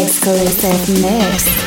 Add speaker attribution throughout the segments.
Speaker 1: Exclusive mix.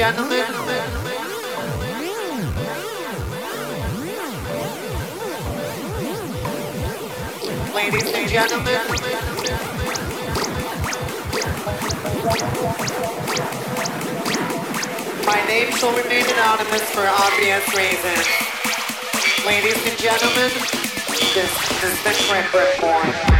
Speaker 2: gentlemen.
Speaker 1: Ladies and gentlemen. My name shall remain anonymous for obvious reasons. Ladies and gentlemen, this is the Shrimp Report.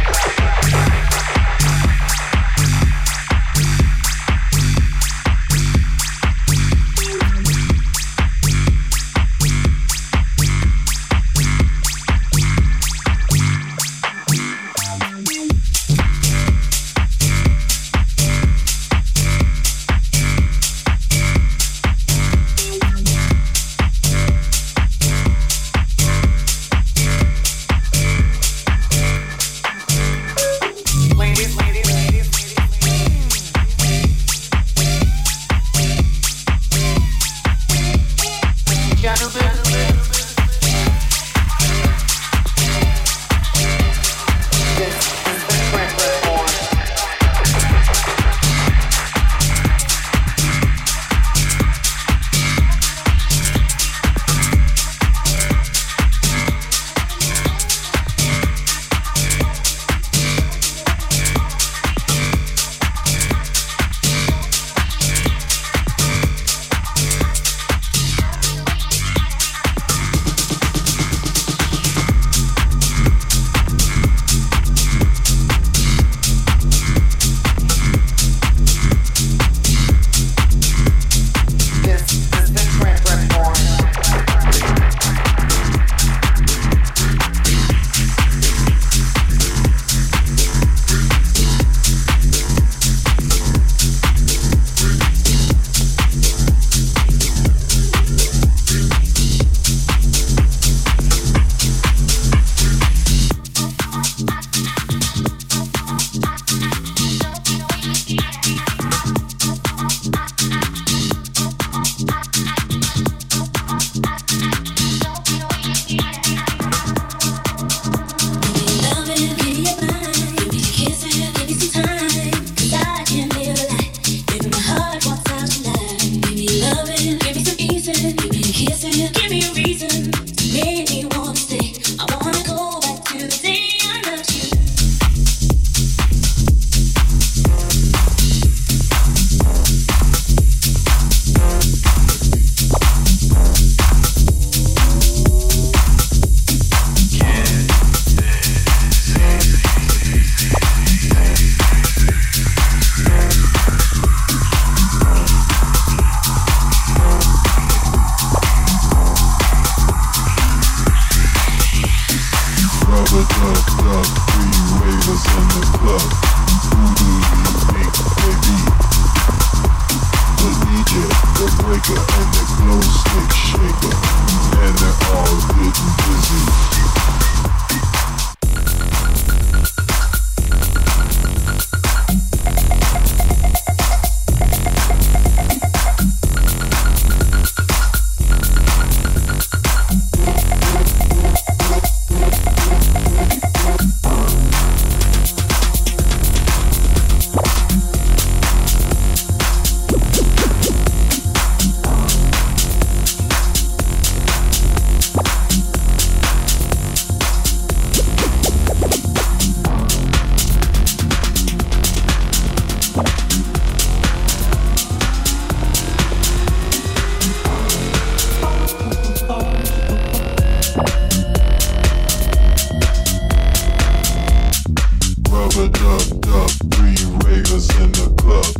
Speaker 3: Rub-a-dub-dub, three ravers in the club.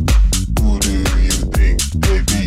Speaker 3: Who do you think they be?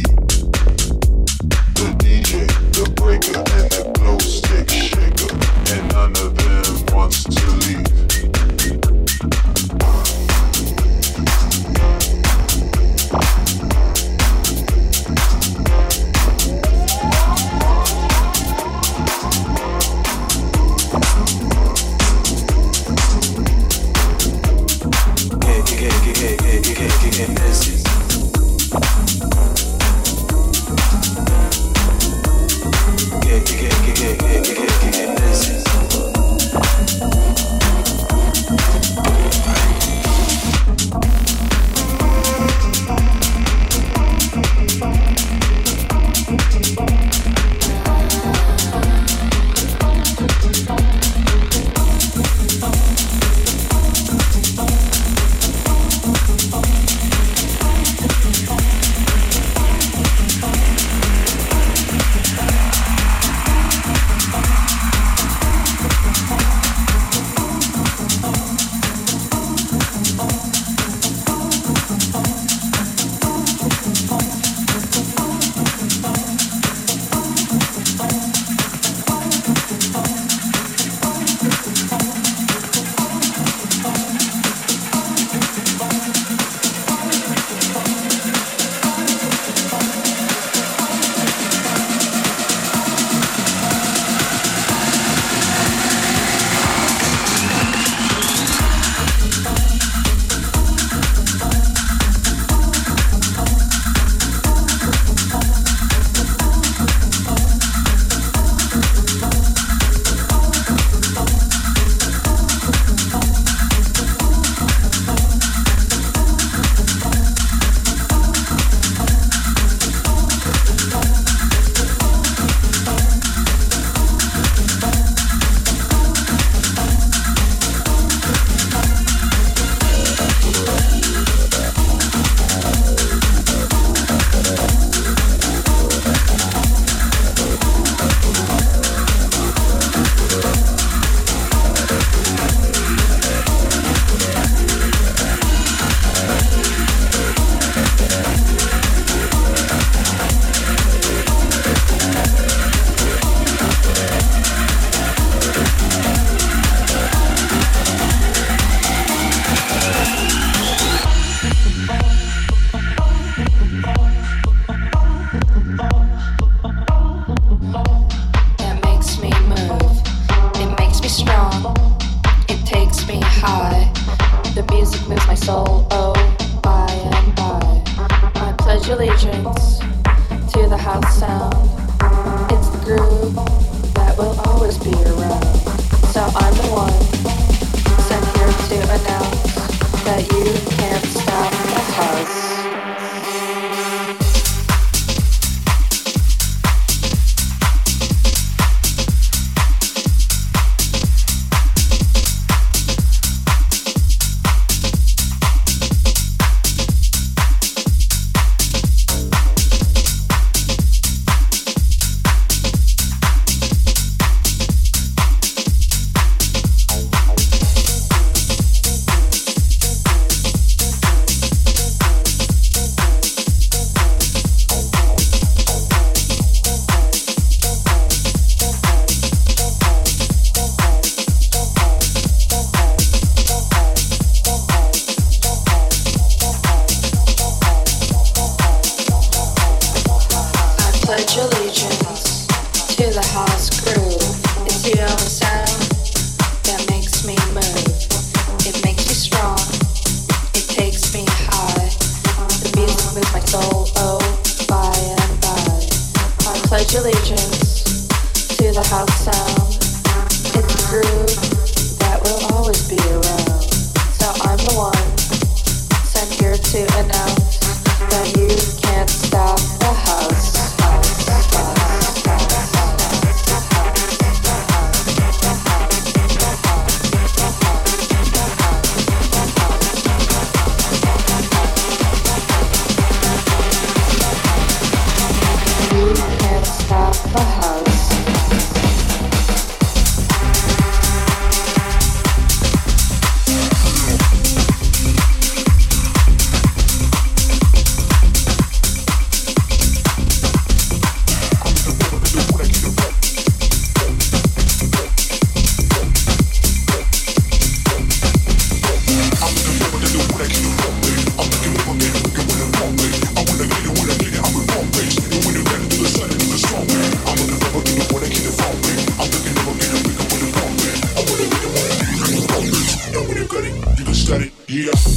Speaker 3: Yeah.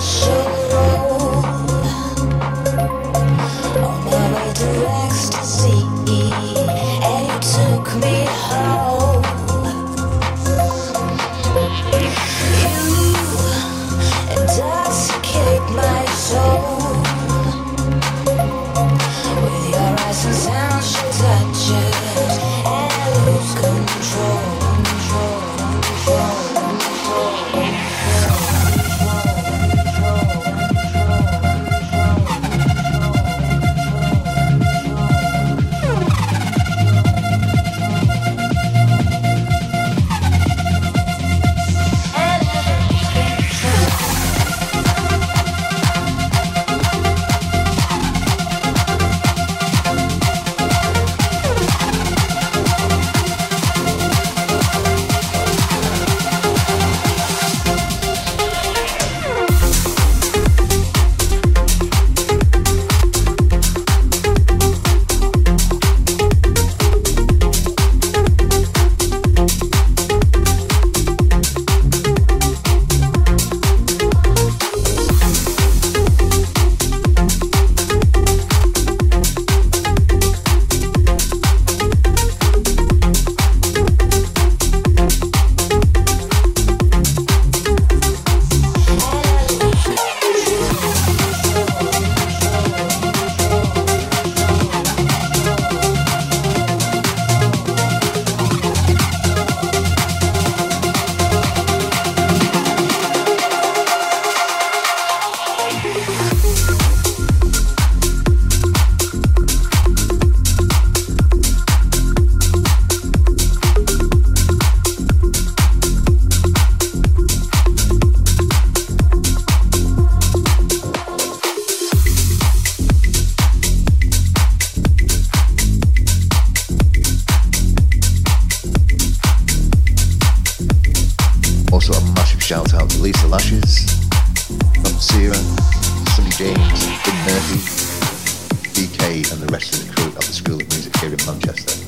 Speaker 3: special. Lisa Lashes, Tom Sierra, Sonny James, Big Murphy, DK and the rest of the crew at the School of Music here in Manchester.